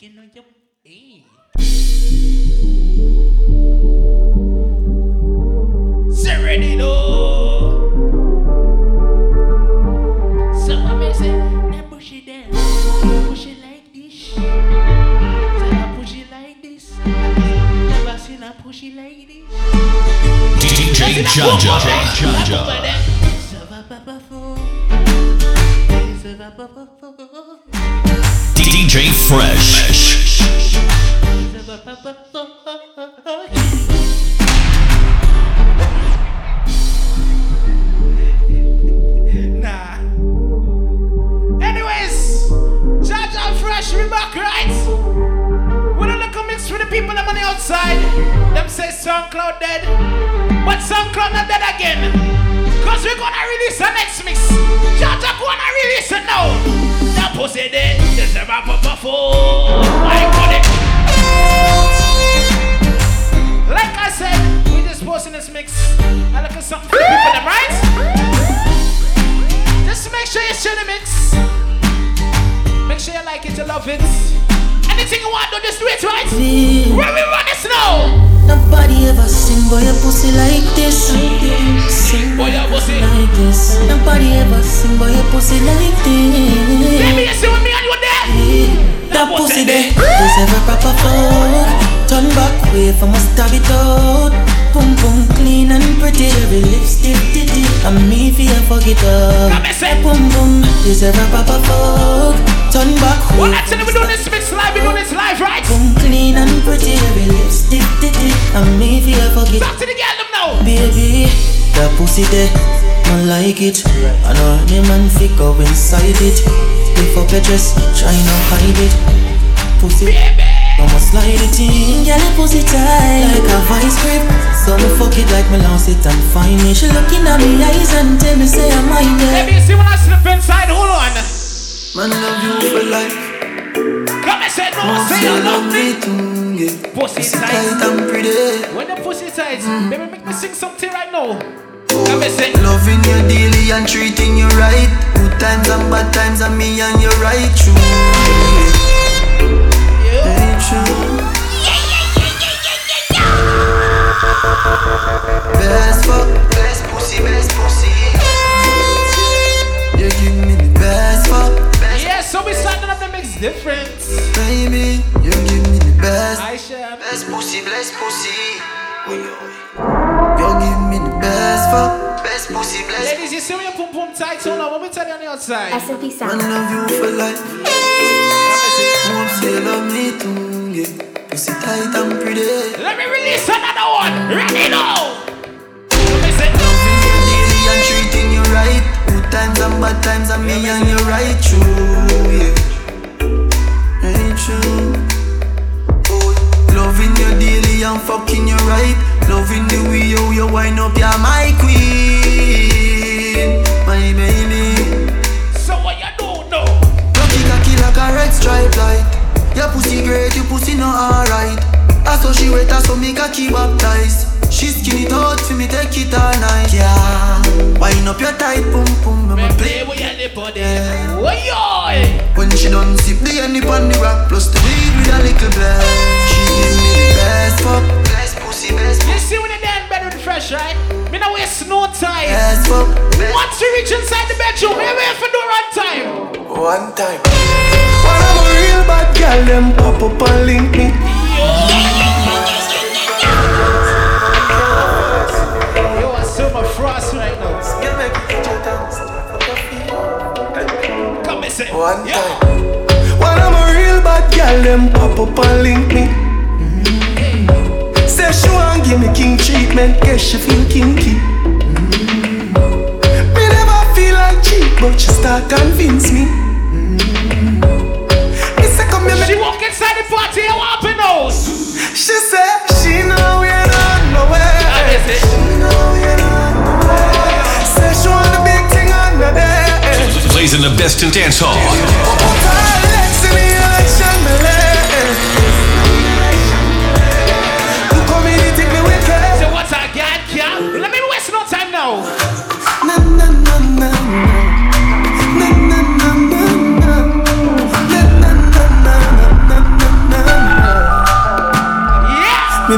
knocking on your. Hey. Serenito. So I may say, now push it down, push it like this. I push it like this. Never seen I push it like this. DJ Jaja. Jaja. DJ Fresh. But the boom. This ever proper fuck. Turn back Well. I tell you, we doing this mix live, we doing this live, right? Boom clean and pretty. Every lipstick did it. And me feel fuck it Talk to the girl, them now. Baby, that pussy there, I like it. I know the man fi go inside it. Lift up your dress, try not hide it. Pussy, Baby. I'ma slide it in, girl, your pussy tight like a vice grip. So me fuck it like me lost it and find me. She looking at me eyes and tell me say I'm mine. Baby, you see when I slip inside, hold on. Man love you for life. Come and say no, Must say you you love me. too, yeah. Pussy Pussy tight. tight and pretty. When the pussy tight, mm. baby, make me sing something right now. Come and say, Loving you daily and treating you right. Good times and bad times and me and you right true. True. Best fuck, best pussy, best pussy. You give me the best fuck, best Yeah, so we starting up the mix different. baby. You give me the best, I share. best pussy, best pussy. You give me the best fuck, pussy, best Ladies, you see when you pum pum tight, hold on, what me tell you on the outside? SMP Man sound. love you for life. Come and say, Hope say you love me too, yeah. Pussy tight and pretty. Let me release another one. Ready now. Come and say, Loving you daily and treating you right. Good times and bad times and me and you right true, yeah. Right true. Oh, loving you daily and fucking you right. Loving the way you you wind up, you're my queen, my baby. so what you do now? Cocky cocky like a red stripe light. Your pussy great, your pussy not alright. I saw she wet, I saw me cocky baptized. She skin it out for me, take it all night. Yeah, wind up your tight pum, Me me play. play with your lip on there. Oh, yo. When she done sip the honey on the rock, plus the weed with a little black. She give me the best fuck, best pussy, best You pussy, see when you done bed with fresh, right? Me no waste no time. best fuck. best- Once you reach inside the bedroom, me wait for the right time. One time. When I'm a real bad girl, them pop up and link me. Yo, I see my frost right now. Girl, make me catch your tongue, fuck your feet. Come and say, One yeah. time. When I'm a real bad girl, them pop up and link me. Say she want give me king treatment, guess she feel kinky. Mm. Me never feel like cheap, but she start convince me. Mm. Me say come here, She me. walk inside the party, you want to know. She say she know we're not Come nowhere. and say, Say she want the big thing on the bed. Plays in the best in dance hall.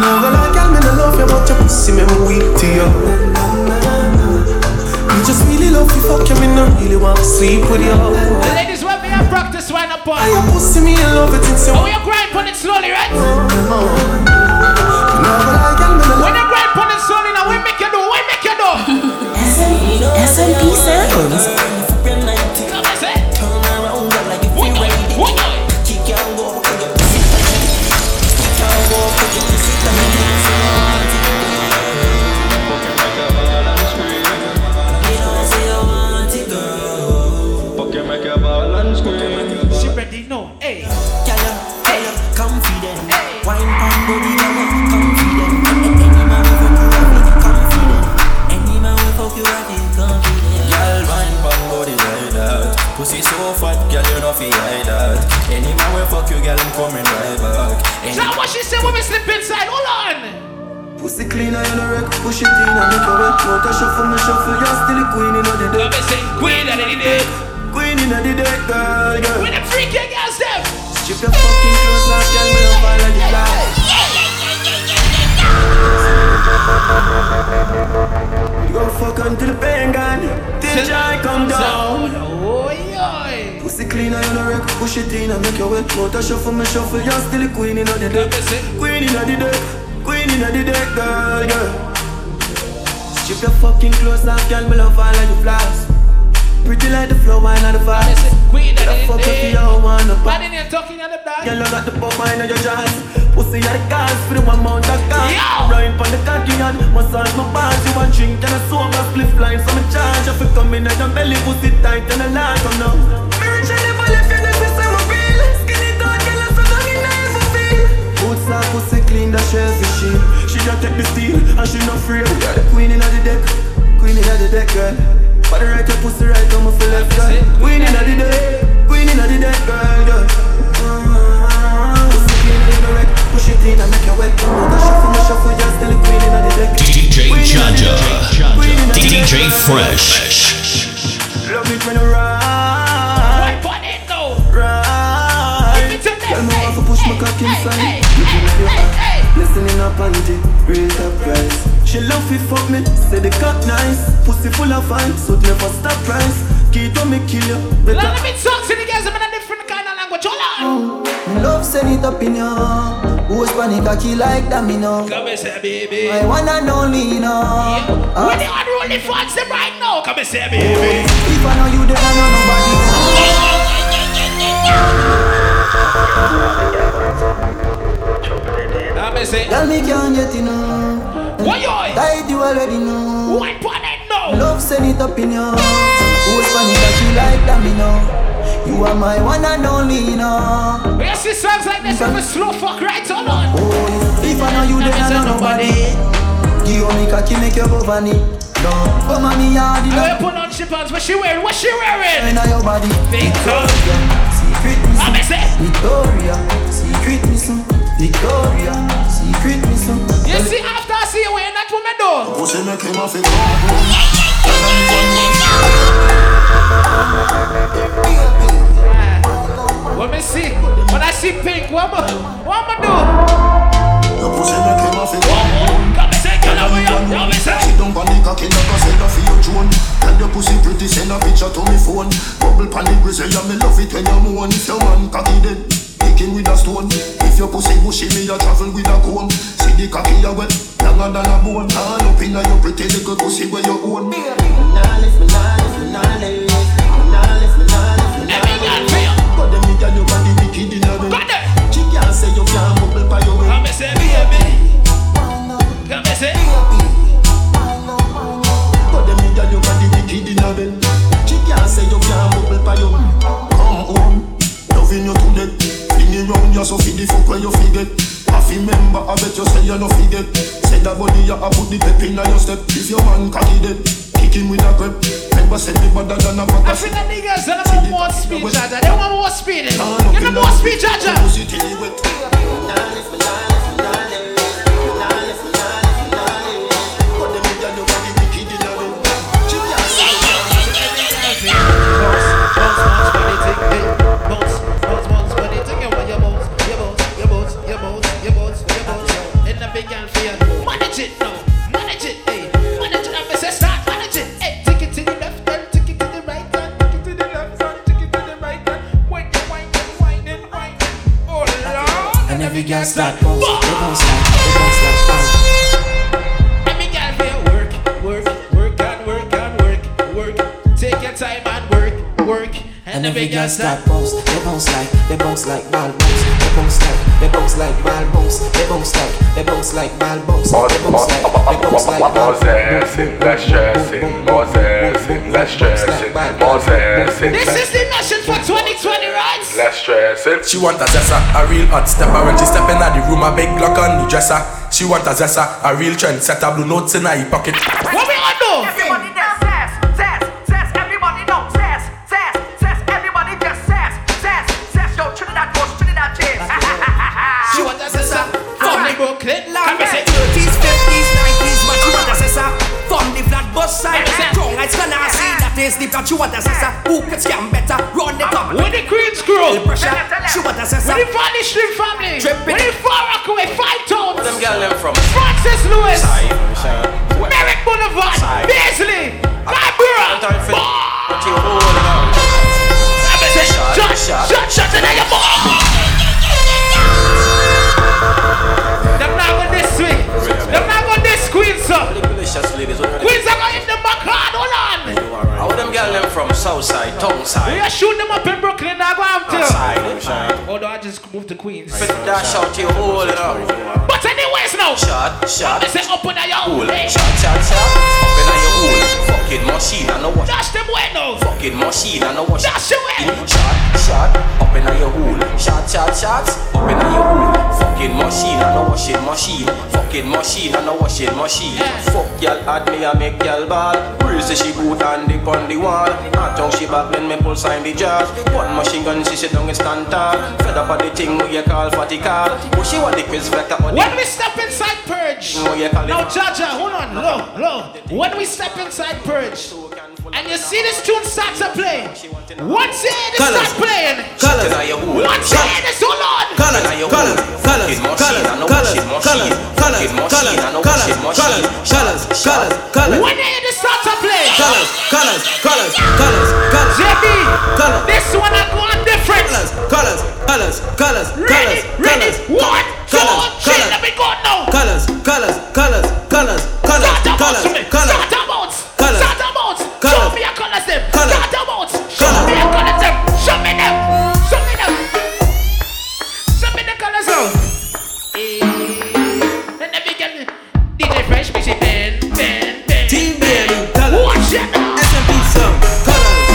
Me no go like girl, me no love you, but your pussy me weak to you. Me just really love you, fuck you, me no really want to sleep with you. Ladies, when we have practice, wine up on. Your pussy me in love it, it's Oh, you grind on it slowly, right? Me no go like girl, me no When you grind on it slowly, now we make you do, we make you do. SMP sounds. Come fuck you, girl, I'm coming right back. Any Now what she say when we slip inside? Hold on. Pussy clean and you no wreck, push it in and make you wet. Out a shuffle, me shuffle, you're still the queen inna the deck. Come and say, queen of the day. Queen inna the deck, girl, girl. When the freaky girls them. Strip your fucking clothes off, girl, me love all of the flaws. You go fuck until the pain gone, till joy come down. Yoy. Pussy clean and you no wreck, push it in and make you wet. Out a shuffle, me shuffle, You're still the queen inna the deck. Come and say, Queen inna the deck, queen inna the deck, girl, girl. Strip your fucking clothes off, girl, me love all of the flaws. Pretty like the flower and the come and vibes. Say, queen of The the fuck if you don't wanna But pop. then you're talking on the back. Girl, you got the pop in your jaws. Pussy are the cars for the one mount of car. Yo! Rhyme on the cocky and massage my bars. You want drink and a sober split line. So me charge if you come in at your belly, pussy tight and a lot from now. Me rich and never left you, this is how I feel. Skinny tall, girl, so don't you never feel. Boots are pussy clean, that shells she. She just take the steel and she not afraid. You're the queen inna the deck, queen inna the deck, girl. Body right, your pussy right, come for left, girl. Queen inna the deck, queen inna the deck, girl, girl. Pussy clean inna the wreck, push it in and make you wet. Move the shuffle, me shuffle, just still the queen inna the deck. DJ Queen inna the Jaja. deck, queen inna the DJ girl. Fresh. Love it when you ride, What on it though? ride. It's a next Girl, me hey, want to push my cock inside. hey, Looking at your hey, eye, hey. blessing in her real top price. She love it fuck me, say the cock nice, pussy full of fun, so never stop price. Keep on me kill you, Let me talk to the girls I'm in a different kind of language. Hold on. Love send it up in you. Who's panic cocky like that me know. Come and say, baby. My one and only you know. When Uh, you unruly fans them right now, come and say, baby. if I know you, then I know nobody. Say, Tell me can't get enough. What you? Died you already know. What on it now? Love send it up in you. Who's panic you like that me know. You are my one and only you know. You see songs like this, I'm a slow fuck right hold on. Oh, if I know you, then I know nobody. Give me cocky, make you go funny. No, on me hard I enough. will put on she pants, what she wearing? What she wearing? Inna your body. Secret me Come and say, Victoria, though. Pussy make him off it Let me see. When I see pink, what am I, what am I do? Your pussy make him off it Come and say, come over here. Come and say. Sit down pon the cocky like a seller for your drone Tell your pussy pretty, send a picture to me phone Bubble the grizzly, yeah, me love it when you moan If your man cocky dead, kick him with a stone If your pussy bushy, me a travel with a comb See the cocky a wet, longer than a bone All up inna your pretty little pussy where you own Every girl for you. Got them nigga, you got the wicked inna them Got them. She can't say you can't bubble by your way Come and say, baby. Come and say. But them nigga you got the wicked in a bed She can't say you can't bubble by you Come Fling around you so feed the fuck where you forget I feel remember, I bet you say you no forget Say that body you a put the pep in your step. If your man cocky dead, kick him with a grip. Remember say me better than a bag I of think the niggas they want more speed, Jaja. They want more speed. Give me more speed, Jaja. And every girl start bounce. They bounce like, they bounce like, bounce. Every girl feel work, work, work and work and work, work. Take your time and work, work. And every girl start bounce. They bounce like, they bounce like ball bounce. They bounce like, they bounce like ball bounce. They bounce like, they bounce like ball bounce. They bounce like, they bounce like ball Moses, less stressing, Moses, less stressing, Moses, This is the message for 2020, right? less. She want a zessa, a real hot stepper When she step in the room, a big glock on the dresser She want a zessa, a real trend setter Blue notes in her pocket I see that is the plot You want a sister Who can scam better Run the top with the Queen's crew? Pressure She want a sister With the Valley Stream family. Tripping. With the Far Rockaway Five Tones. Them girl them from Francis Lewis. Merrick Boulevard. Beasley. Cabra. Shut, shut, shut, shut the nigga Them not go this way. Them not go this Queens up. Delicious ladies Queens are going hit them back hard. Hold on. How them girl them from Southside, Town We side are shooting them up in Brooklyn. I go have to. Side, Although I just moved to Queens. Fit dash out your hole, you know But anyways now. Shot, shot, I say up your hole hole. Hey. Shot, shot, shot Up in your hole Fucking machine, I know what Dash them way now. Fucking machine, I know what Dash your way. Shot, shot, up in your hole. Shot, shot, shot, up your hole. Fucking machine, I know washing machine. Fucking machine, I know washing machine. Fuck y'all add me, I make y'all ball. Say she boot and dip on the wall. Hot tongue she back when me pull sign the jar. One machine gun, she sit down and stand tall. Fed up of the thing we call fatty car. But she want the quiz vector on When we step inside Purge, Oh, yeah, call it- now Jaja, hold on, low, low. When we step inside Purge, and you see this tune start to play, once it is Colours. start playing, Colors, in your hole. once it is hold on, Colors, colors, colors, colors, colors, colors, colors, colors, colors, colors, colors, colors, colors. when it is start to play, Colors, colors, colors, colors, colors, JB, Colour. this one I go on different. colors, colors, colors, colors, Ready, ready, colors, one, two, colors, three, colors. let me go now. colors, colors, colors, colors, colors, Start a bounce colors, to me. colors. Show me your colors them. A bounce. Show me your colors them. Show me them. Show me them. Show me the colors now. Eh. Then let me get DJ Fresh, say Ben, Ben, Ben. Team colors, Watch it. SMP song, colors,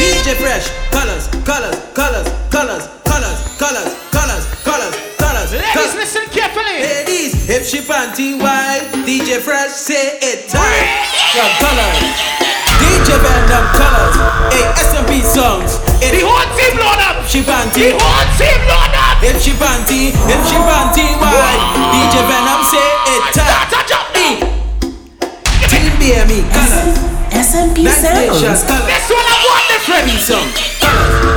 DJ Fresh, colors, colors, colors, colors, colors, colors, colors, colors, colors, Ladies, listen carefully. Ladies, if she panty white, DJ Fresh say it tight. Colors, DJ Venom colors, hey SMP songs. The If whole team load up. she The panty, whole team load up. if she panty, if she panty white, DJ Venom say it Start tight. a jump now. Team BME colors, SMP Nice sounds. This one I want different. Baby song.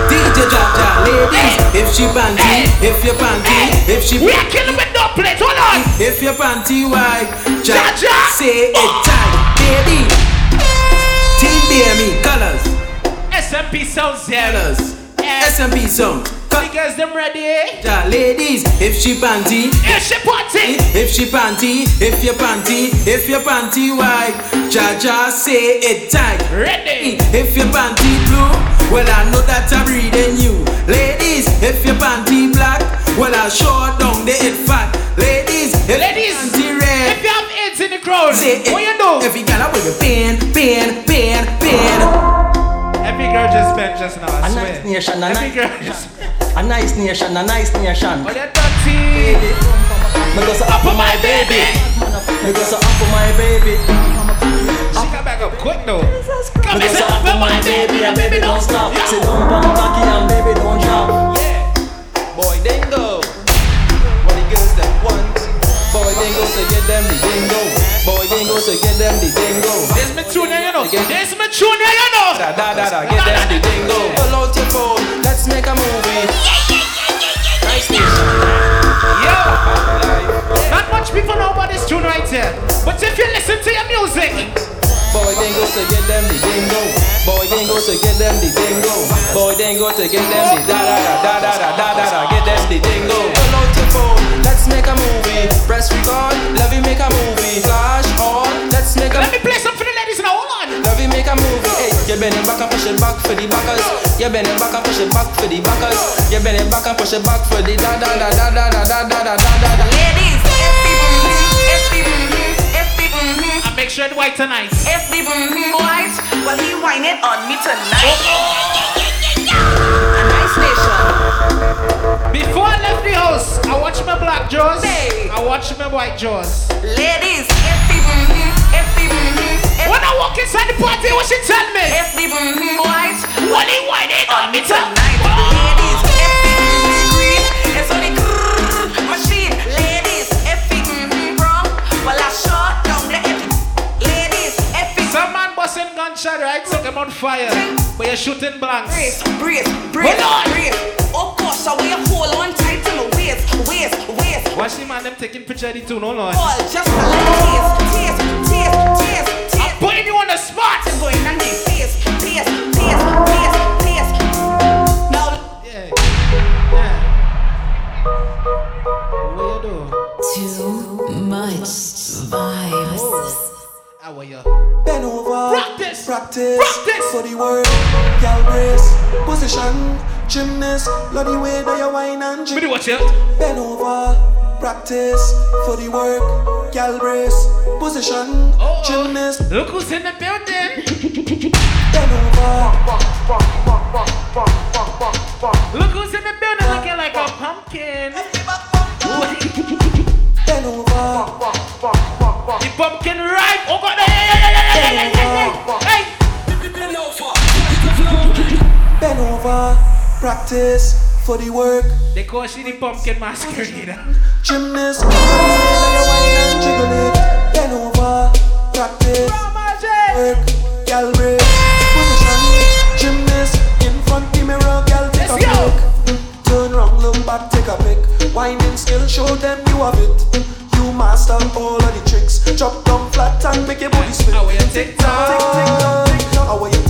DJ Jaja, ladies, if she panty, if you panty, if she We are killing with no plate. Hold on. If your panty white, Jaja. Jaja, say it tight, baby. Team BME colors, SMP sounds. Yeah. SMP colors. Because them ready. Eh? Ladies, if she panty, It's a party. if she panty, if your panty, if your panty white, Jaja, say it tight. Ready. If your panty blue, well I know that I'm reading you. Ladies, if your panty black, well I sure down the it fat. Ladies, if Ladies, panty crowd, Say it. what you do? Every girl I with a pen, pen, pen, pen. Every girl just bent just now, I A swear. nice nation, a Every nice, girl just. a nice nation, a nice nation. Oh, they're dirty. Me go so up for my baby. Me go so up for my baby. She come back up quick though. Come Me go so up for my baby and baby don't stop. Yo. Sit down on my cocky and baby don't drop. Yeah. Boy dingo dingo to get them the dingo Boy dingo to get them the dingo There's my tune you know. There's my tune you know. Da da da da get them the dingo Pull out your phone Let's make a movie Nice nation Yo. Not much people know about this tune right here. But if you listen to your music, Boy dingo to get them the dingo Boy dingo to get them the dingo Boy dingo to get them the da da da da da da da da Get them the dingo let make a movie. Press record, love you, make a movie. Flash on, let's make a Let me play some for the ladies now, hold on. Love you, make a movie. Hey, you bend it back and push it back for the backers. You bend it back and push it back for the backers. You bend it back and push it back for the da da da da da da da da da da da. Ladies, Make sure the white tonight. If the white, well he whine it on me tonight. Oh, oh, oh, oh, oh, oh, oh station. Before I left the house, I watched my black jaws. Hey. I watched my white jaws. Ladies, FB mm-hmm, mm-hmm, When I walk inside the party, what she tell me? FB mm-hmm, white. He whine it on me tonight. Ladies, Some man busting gunshot, right? Set them on fire. But you're shooting blanks. Brace, brace, brace, Hold on. brace. Oh gosh, I will hold on tight to my waist, waist, waist. Watch the man them taking picture of the tune, hold on. All just a little taste, taste, taste, taste, taste. Putting you on the spot. I'm going on the taste, taste, taste, taste, taste. Now, Yeah. Yeah. What? Too much oh. vibes. How are you? Bend over, Practice. practice, Practice. for the work, gal brace, position, gymnast, the way that you whine and jig. do what? Bend over, practice, for the work, gal brace, position, Oh, gymnast, Look who's in the building. bend over, Look who's in the building looking like a pumpkin. bend over, The pumpkin ripe. Oh God. Hey, hey, hey, hey, hey, hey, hey, bend over, practice, for the work, They call she the pumpkin gymnast, the you whine and jiggle it. Bend over, practice, work, gal brace, position, gymnast, in front the mirror, gal take a Let's go. pic. Mm, Turn round, look back, take a pic. Winding skill, show them you have it. Master all of the tricks. Drop down flat and make your body spin. How are you tick tock? Tick tock, tick tock. How are you tick tock?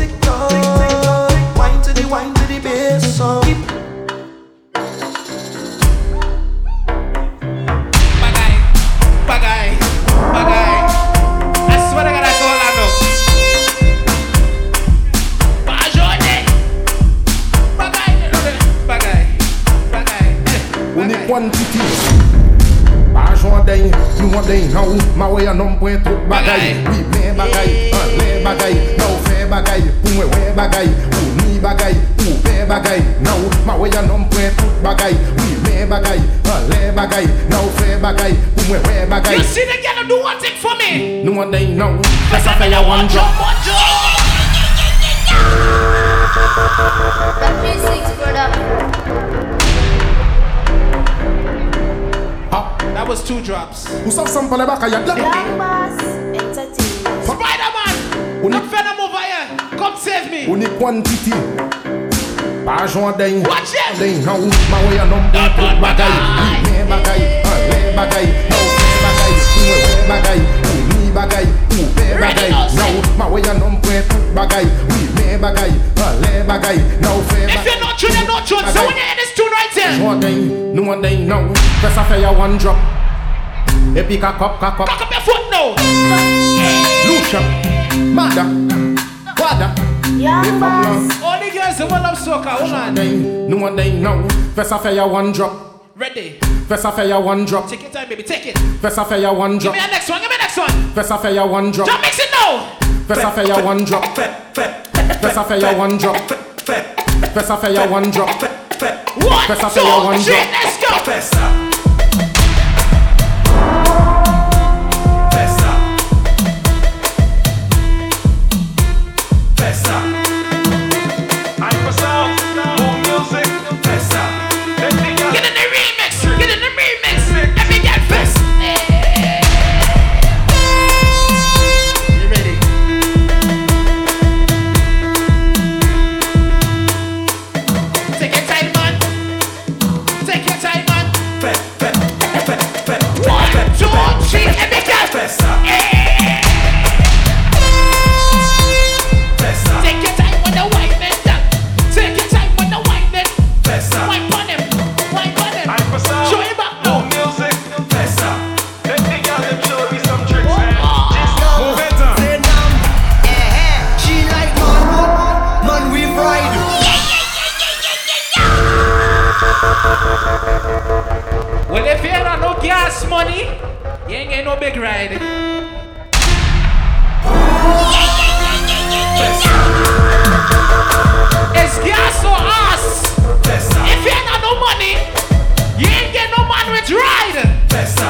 mwen dey nan ou Ma wey an om pwen tout bagay. Wi men bagay, an len bagay. Nan ou fe bagay, pou mwen we bagay. Ou ni bagay, ou pe bagay. Nan ou, ma wey an om pwen tout bagay. Wi men bagay, an len bagay. Nan ou fe bagay, pou mwen we bagay. You see the girl do one thing for me? Nou mwen dey nan ou, fes a fe ya one drop That music, brother. That was two drops. Black Spider-Man! I'm venom over here. Come save me. Quantity. Watch it! not If you're not true, then not true. So when you're this yeah. Sure they, no one they know. Press a fire one drop. Epic a cup, cup, cup. Back up your foot now. Yeah. Lucia, mother, father. Young boss. All the girls who love soccer, hold on. They, no one they know. Press a fire one drop. Ready. Versa fire one drop. Take your time, baby, take it. Versa fire one drop. Give me the next one, give me the next one. Versa fire one drop. Don't mix it now. Versa fire one drop. Versa fire one drop. Versa fire one drop. What? Professor, yo, one shit, let's go. Professor. money, you ain't getting no big ride. Yeah, yeah, yeah, it's gas or ass. Pesa. If you ain't got no money, you ain't get no man with ride. Pesa.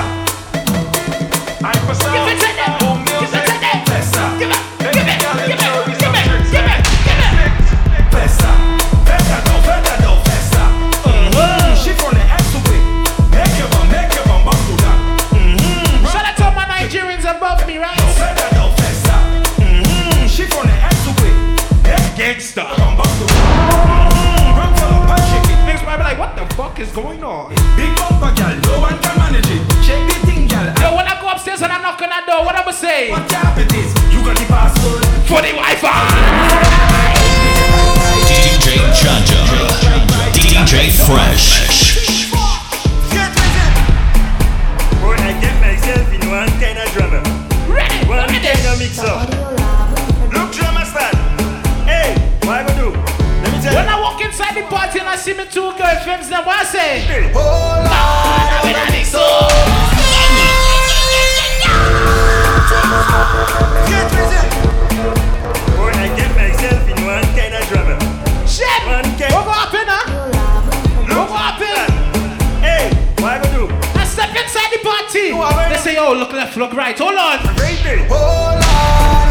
I for some. fuck is going on? Big bumper, girl, no one can manage it. Check the thing, girl. Yo, when I go upstairs and I knock on that door, what am I saying? What time it is? You got the password for the Wi-Fi. DJ Chacha, DJ Fresh. Boy, I get myself in one kind of drama. Ready, one kind of mix-up. inside the party and I see me two girlfriends. Now what I say? Hold on, I so. I get myself in one kind of drama. Shit. Happen? Hey, what I do? I step inside the party. Say, oh, look left, look right. Hold on. Hold on.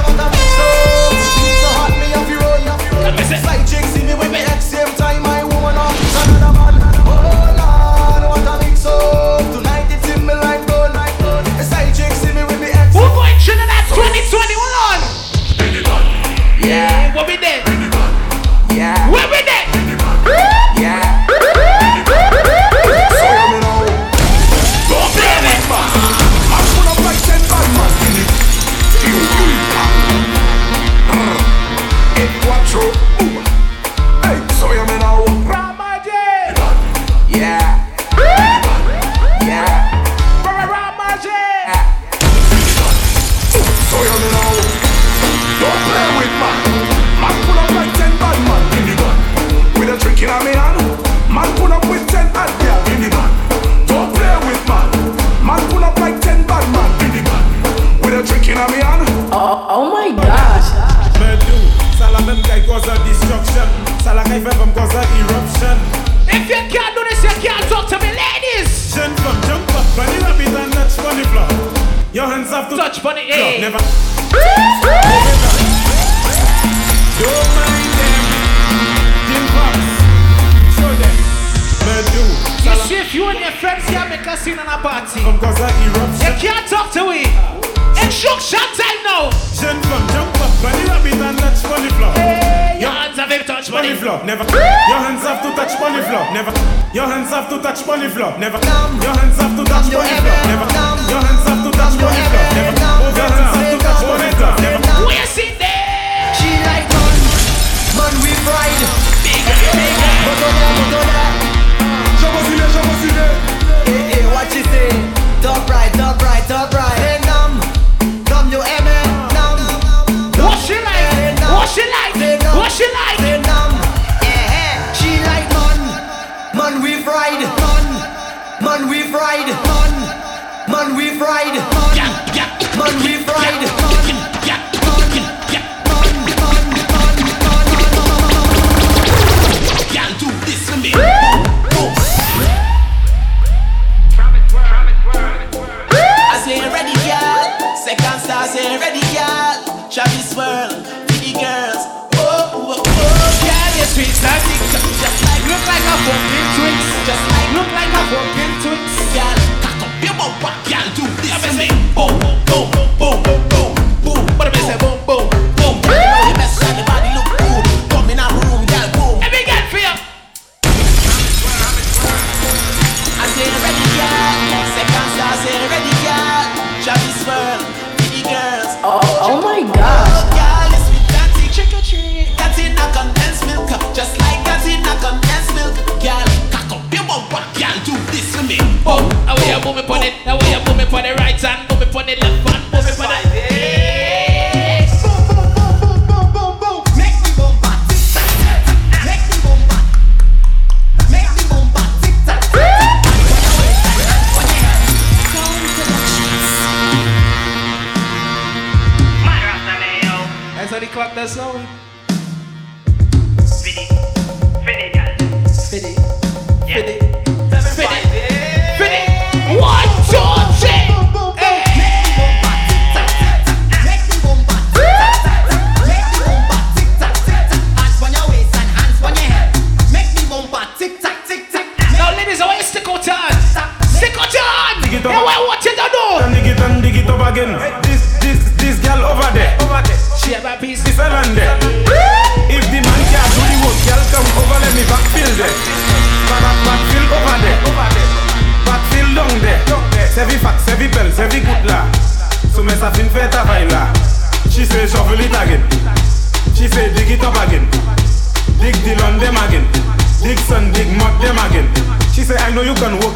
atenção.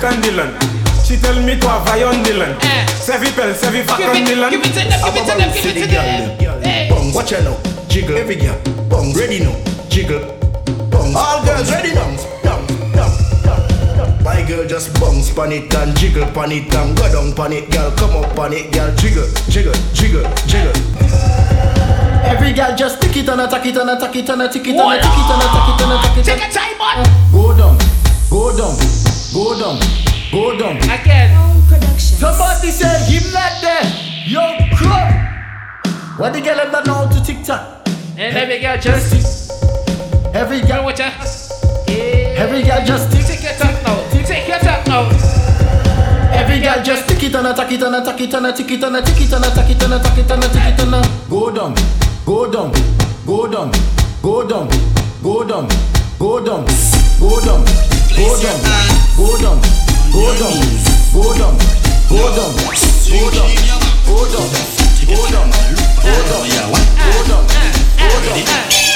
On the land. She tell me to have I on eh. the land. Sevi pel, sevi fat on the land. Give it to them, give it to them, give it to them. Bong, watch out now. Jiggle every girl. Bong, ready now. Jiggle. Bong. All girls ready now. Down, down, down, down. My girl just bounce pan it and jiggle pan it and go down pan it, girl. Come up pan it, girl. Jiggle, jiggle, jiggle, jiggle. Every girl just tick it and attack it and attack it and attack it and attack it and attack it and attack it. Take a time on. Go down, go down, Go down, go down. Again. Somebody said him like that. Yo, crop. What the girl that know to TikTok? And every girl just every girl watch her. Every girl just tick it up now. Tick it up now. Every girl just tick it and attack it and attack it and attack it and attack it and attack it and attack it and attack it and go down, go down, go down, go down, go down, go down, go down, go down go down, go down, go down, go down, go down, go down, go down, go down, go down, go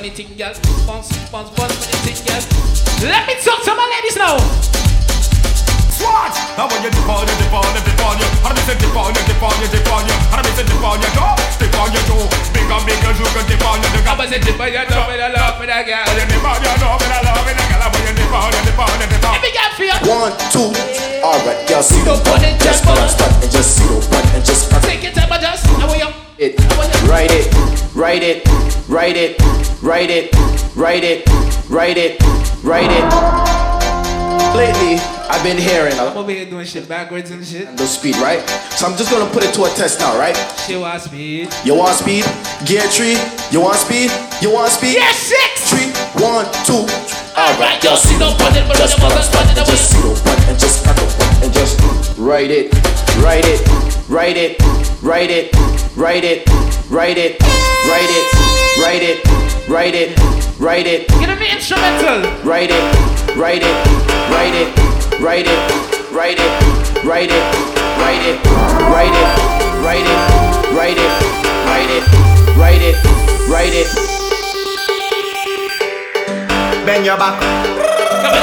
bounce, bounce on it, thing, girl. Bounce, bounce, bounce on thing, girl. Let me talk to my ladies now. Swat! Now when you dip on you, dip on you, dip on you How do me say dip on you, dip on you, dip on you How do me say dip on you, go Dip on you, go Big and big as you can dip on you, dip on you Dip on you, know me, I love me, that girl When you dip on you, know me, I love me, that girl When you dip on you, dip on you, dip on you Every girl feel One, two, alright, y'all see the button, just put on spot and just see the button and just put Take your time, but just How are you? it, write it, write it, write it, write it, write it, write it, write it. Lately, I've been hearing I'm over here doing shit backwards and shit. No speed, right? So I'm just gonna put it to a test now, right? She want speed. You want speed? Gear tree. You want speed? You want speed? Yes, six. Three, one, two. Alright, y'all see the button, just put on spot and just the button and just crack it and just write it, write it, write it, write it, write it, write it, write it, write it, write it, write it. Give me instrumental. Write it, write it, write it, write it, write it, write it, write it, write it, write it, write it, write it, write it, write it. Bend your back.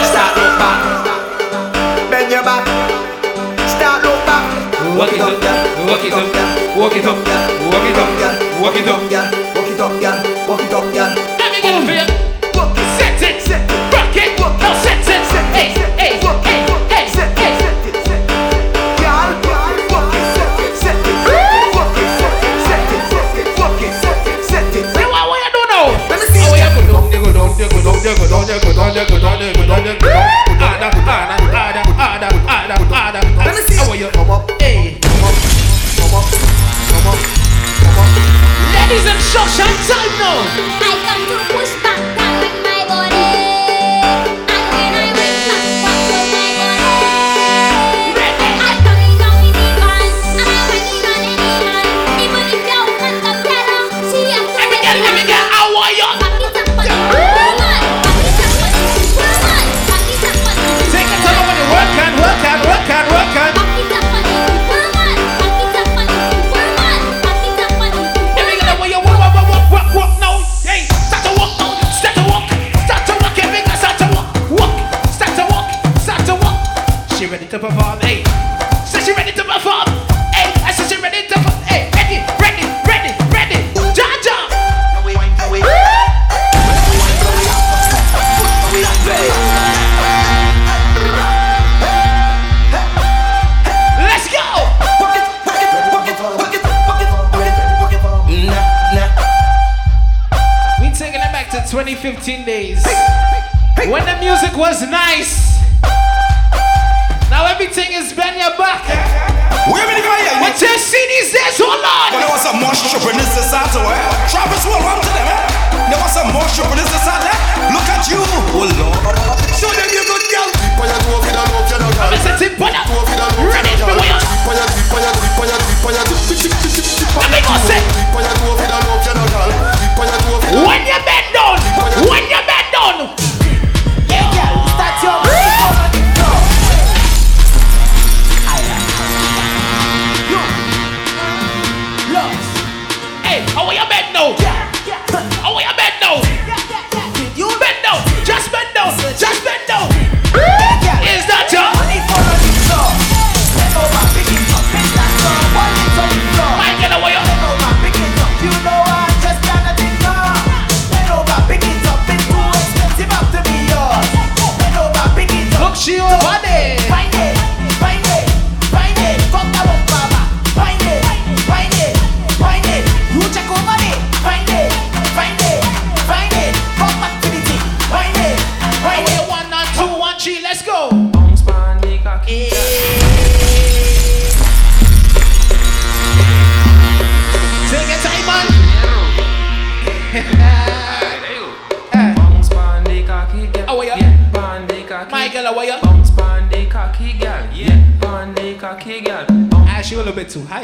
Start look back. Bend your back. Start look back. Walk it up, walk it up, walk it up, walk it up, walk it up, Walk it up, girl. Walk it up, girl. Let me get a feel. Ladies and showshine time now. I come to push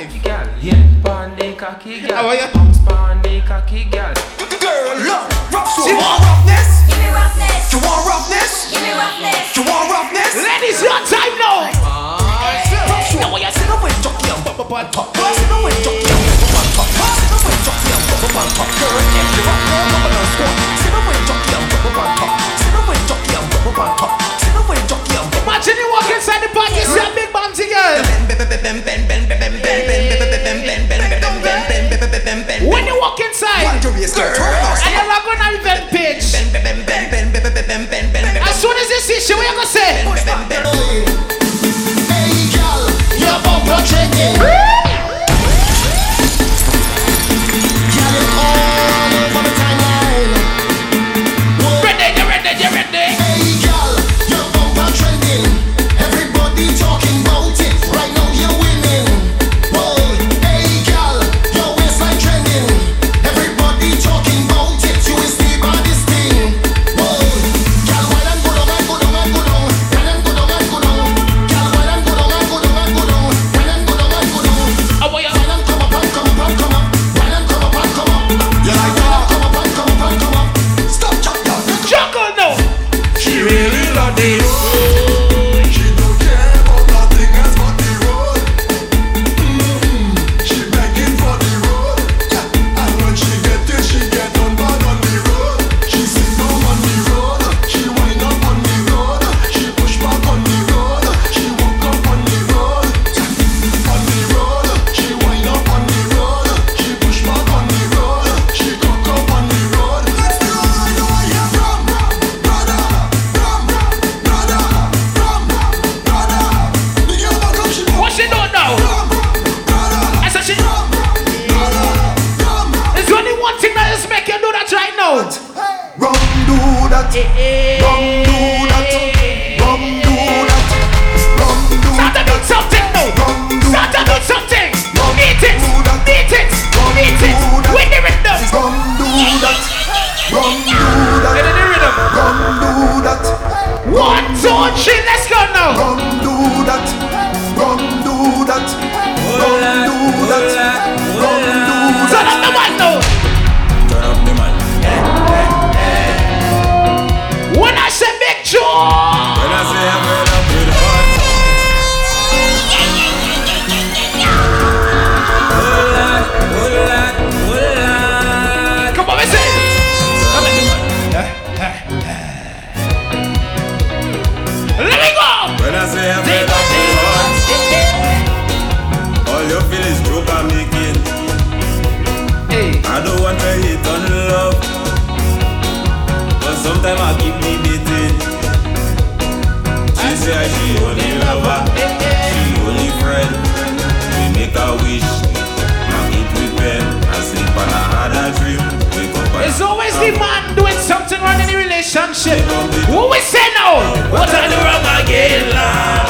little bit too high. How are you? Girl, We say now? What I do wrong again, Lord?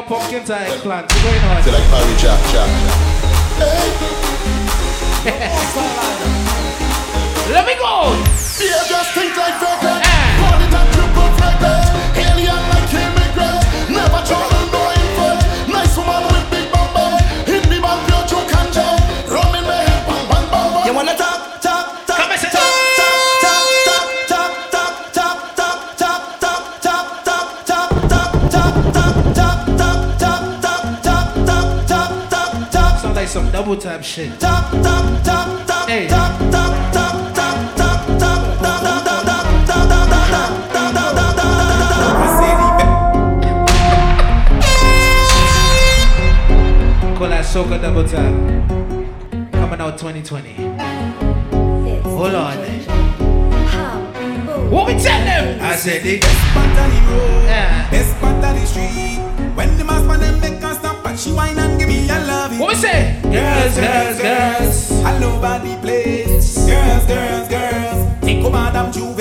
A pumpkin tie plant? What's going on? Feel like Parry Jack Jack. Let me go. Yeah, just think like Vegas. Some double tap shit. Talk, talk, talk, talk, Hey. talk, talk, talk, talk, talk, talk, talk, talk, talk, talk, Call that soca double tap. Coming out 2020. Hold on. What we tell them? I said the best part of the road, Yeah. best part of the street. When the mass man them make her stop and she whine and give me a love it. What we say? Girls, girls, girls, all over the place. Girls, girls, girls, think of Madame Juve.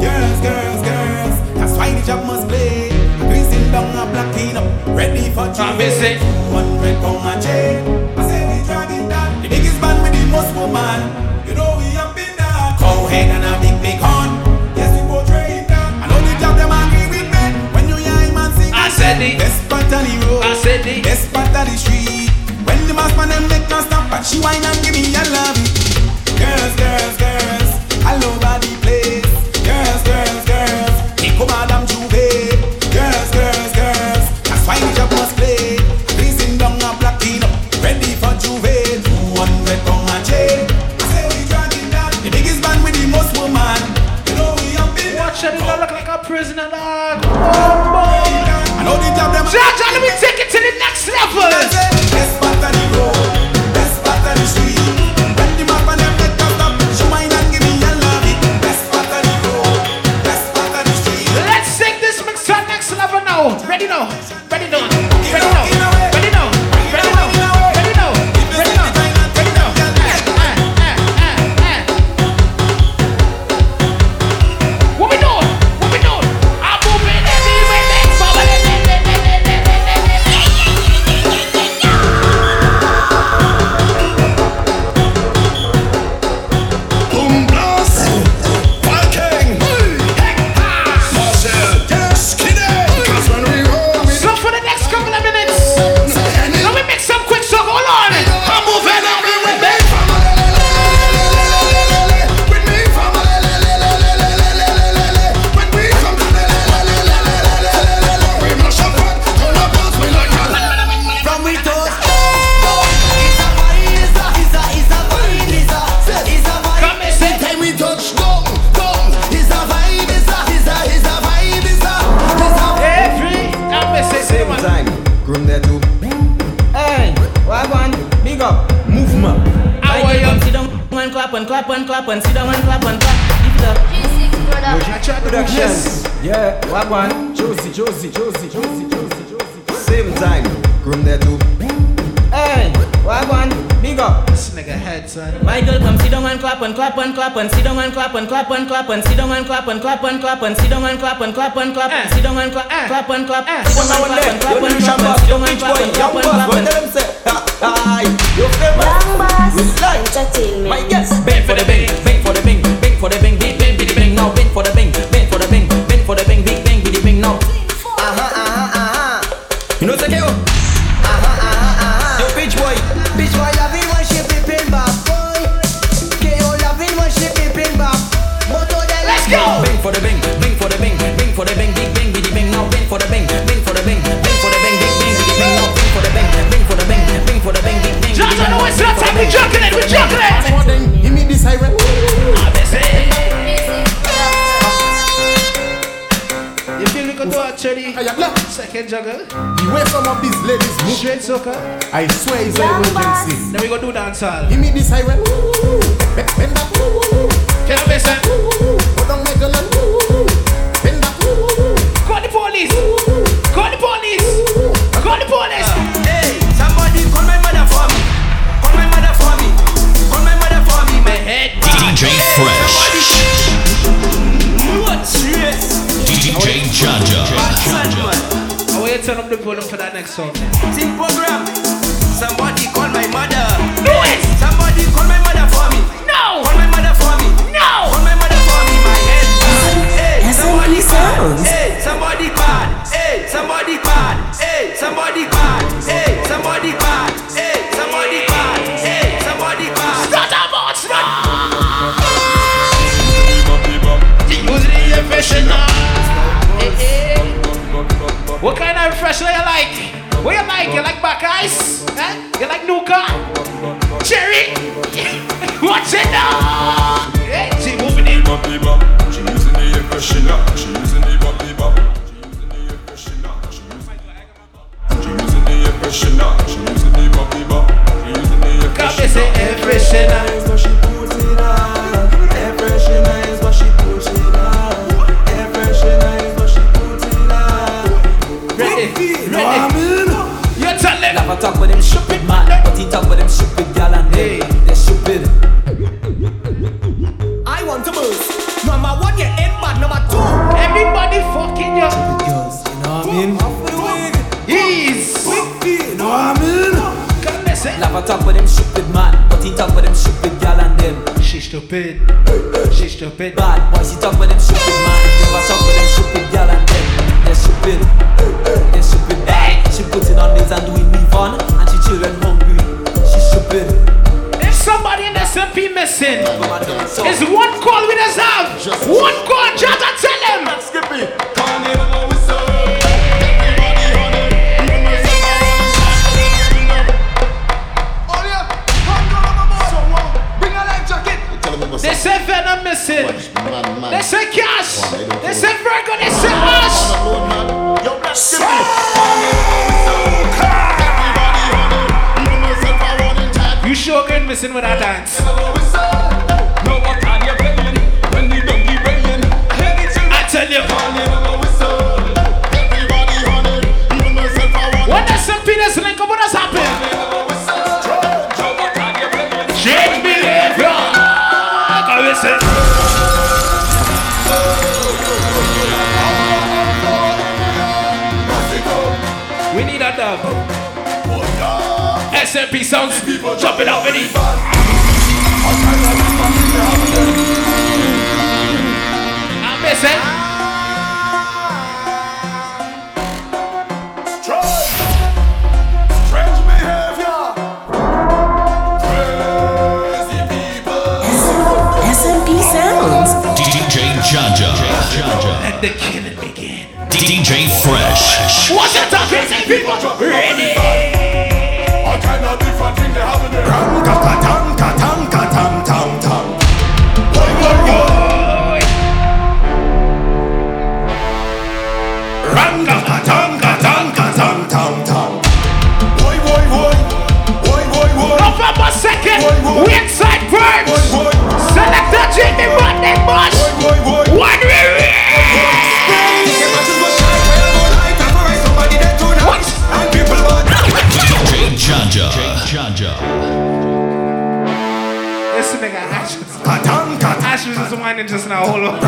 Girls, girls, girls, that's why the job must play. Greasing down a blocking up, ready for Juve. visit. 100 pound a chain. I say we dragging down the biggest band with the most woman. You know we up in that. Cowhead and a big, big horn. Yes, we portray that. I know the job them agree with me. When you hear him and sing, I said the- best part of the road. I said the- best part of the street. Mass man them make her stop and she whine and give me a love clap and clap and clap and sit down and clap and clap. Give it up. I tried to do Production. this. Yeah, wagwan, Josie, Josie, Josie, Josie, Josie, Josie. Same time, groom there too. Hey, wagwan, big up. This nigga head, son. Michael, come sit down and clap and clap and clap and sit down and clap and clap and clap and sit down and clap and clap and clap and sit down and clap and clap and clap and sit down and clap clap and clap sit down and clap and clap and clap and sit down and clap and clap and clap and Young Bass Entertainment. My guess, bang for the bang, bang for the bang, bang for the bang, big bang, biddy bang, now bang for the bang, bang for the bang, bang for the bang, bang, biddy bang, Second juggle. The way some of these ladies move. Straight soca. I swear it's an emergency. Then we go do dancehall. Give me this siren. Bend bend that. Can I listen? Put on my gun and bend that. Call the police. Call the police. Call the police. Hey, somebody call my mother for me. Call my mother for me. Call my mother for me. My head. DJ Fresh. Volume for that next song. Cherry? What's it now? Hey, she moving in. She using the air freshener. She using the stupid. She stupid. Bad boy, she talk with them stupid man, never talk with them stupid gal and them. They're stupid, they're stupid bad. She putting on nails and doing leave on, and she children hungry. She stupid. If somebody in the SMP missing, Come on, don't talk. it's one call we deserve. One call, Jada, tell Missing with that dance. SMP sounds jumping up in it. I'm missing. Strange Strange behavior. Crazy people. SMP Sounds. DJ Jaja. Let the killing begin. DJ Fresh. What's your talking? People ready. All kind of different things they have in there. Tang, ka, tang, ka, tang, tang, tang. Boy, boy, boy. Ranga, ka, tang, ka, tang, ka, tang, tang, tang. Boy, boy, boy. Boy, boy, boy. November 2nd, Boy, boy. Tang. Ashes whining just now. Hold on.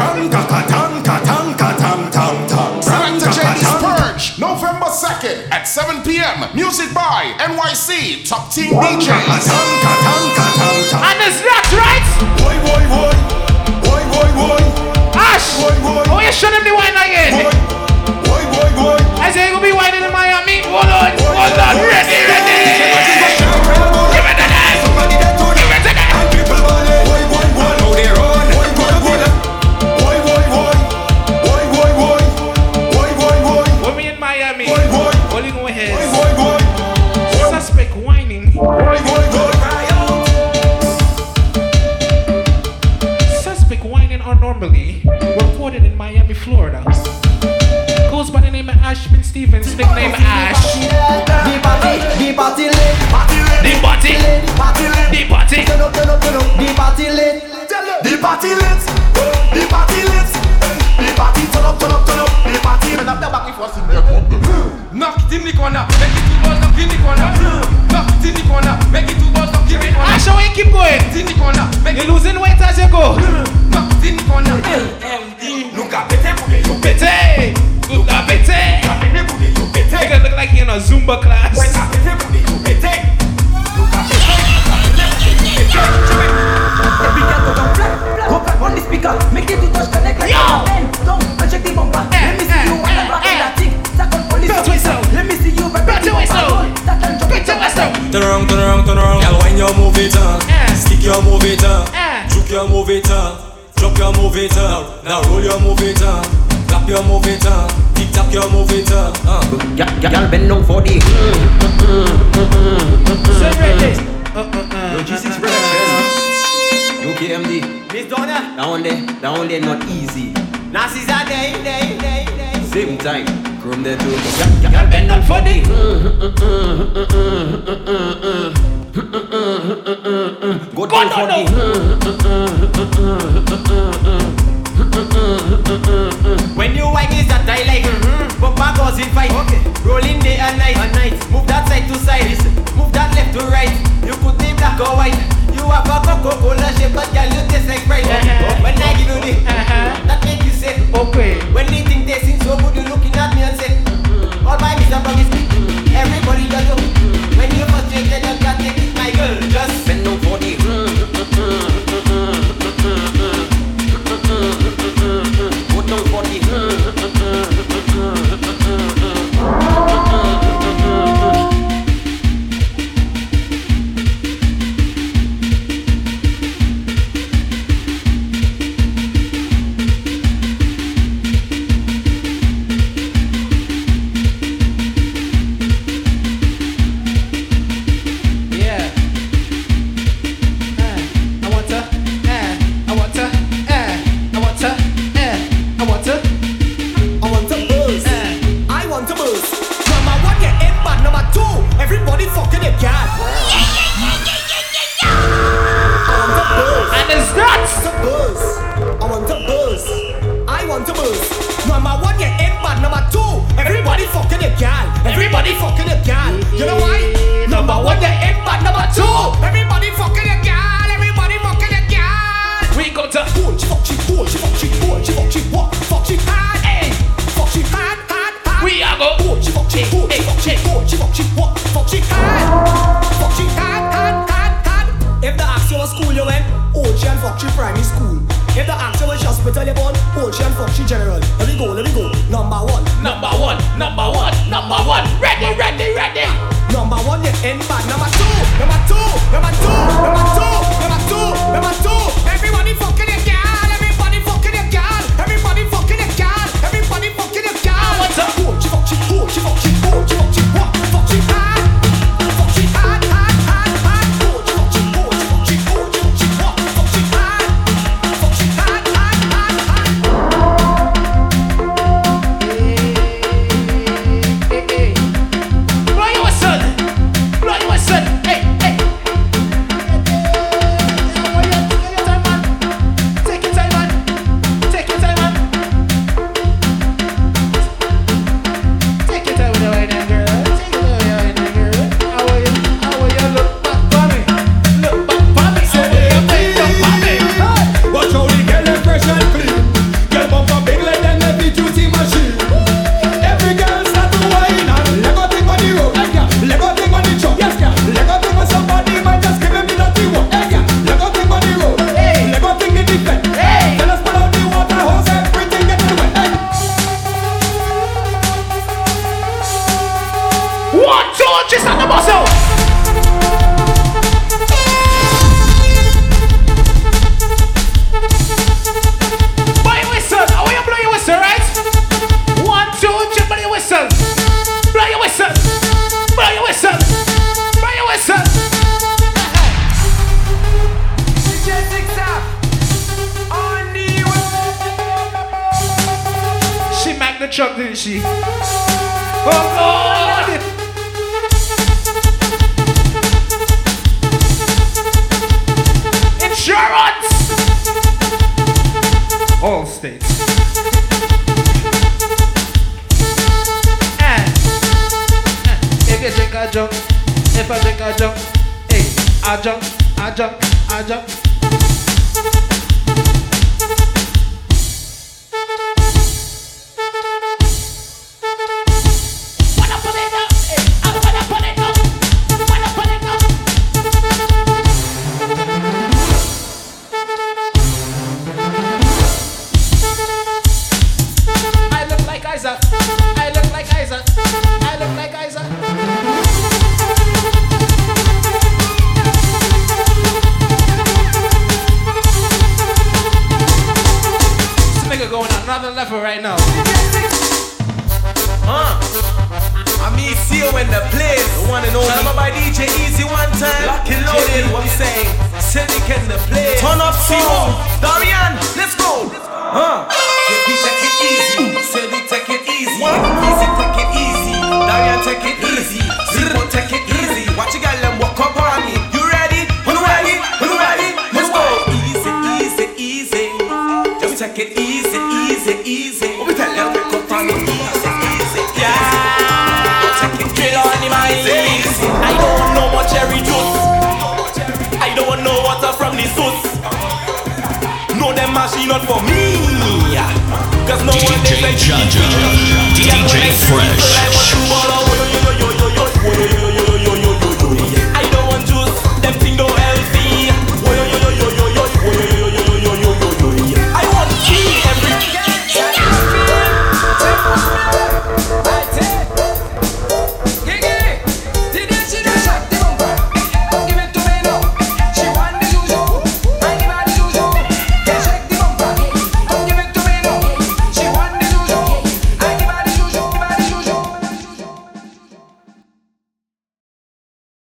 Purge, November 2nd at 7 p.m. Music by NYC Top Team Ranga, DJs. tang, ka, tang, ka, tang, tang. And is that right? Boy, boy, boy. Boy, boy, boy. Ash, Boy, boy. oh, you show them the wine again. Boy, boy, boy, boy. I say you gonna be whining in Miami. Hold on, hold on, ready, ready. Stevens, nickname Ash. The party, the party lit. The party, party lit. the party. Turn up, turn up, turn up. The party lit. The party lit. The party lit. The party turn up, turn up, turn up. The party. Turn up the back before sing Knock it in the corner, make it two balls, in the corner. Knock it in the corner, make it two balls, in the corner. Ash, how you keep going? in the corner, make You're losing weight as you go. knock it in the corner. Pete. Pete, Pete. Yo You pete. gonna look like you're in a Zumba class. On the speaker, make the two touch connect like a down and check the bumper. Let me see eh, you when I'm eh. that thing. Stack on police. Let me see you it Better down. whistle. Turn around, turn around, turn around. Girl, when you move it Eh. stick your move it Eh. juke your move it on, drop your move it on, now roll your move it on, clap your move it on, tick tock your move it on. Uh. uh. Girl bend down for the So ready. Yo, G6 production. UKMD. Miss Donna. Down there, down there not easy. Nazis are day, day, day, day. Same time. Chrome there too. Girl, bend down for the. Go Go down down for now. the. When you wine is that I like. Mm-hmm. Bumper goes in fight. Okay. Rolling day and night. And night. Move that side to side. Listen. Move that left to right. You could be black or white. You have a Coca-Cola shape, but girl you taste like Sprite. Uh-huh. When I give you the, Uh-huh. that make you say. Okay. When they think they sing so good, you looking at me and say, All my Mr. Promise. Everybody does you. When you're frustrated, you can't take it, my girl. Just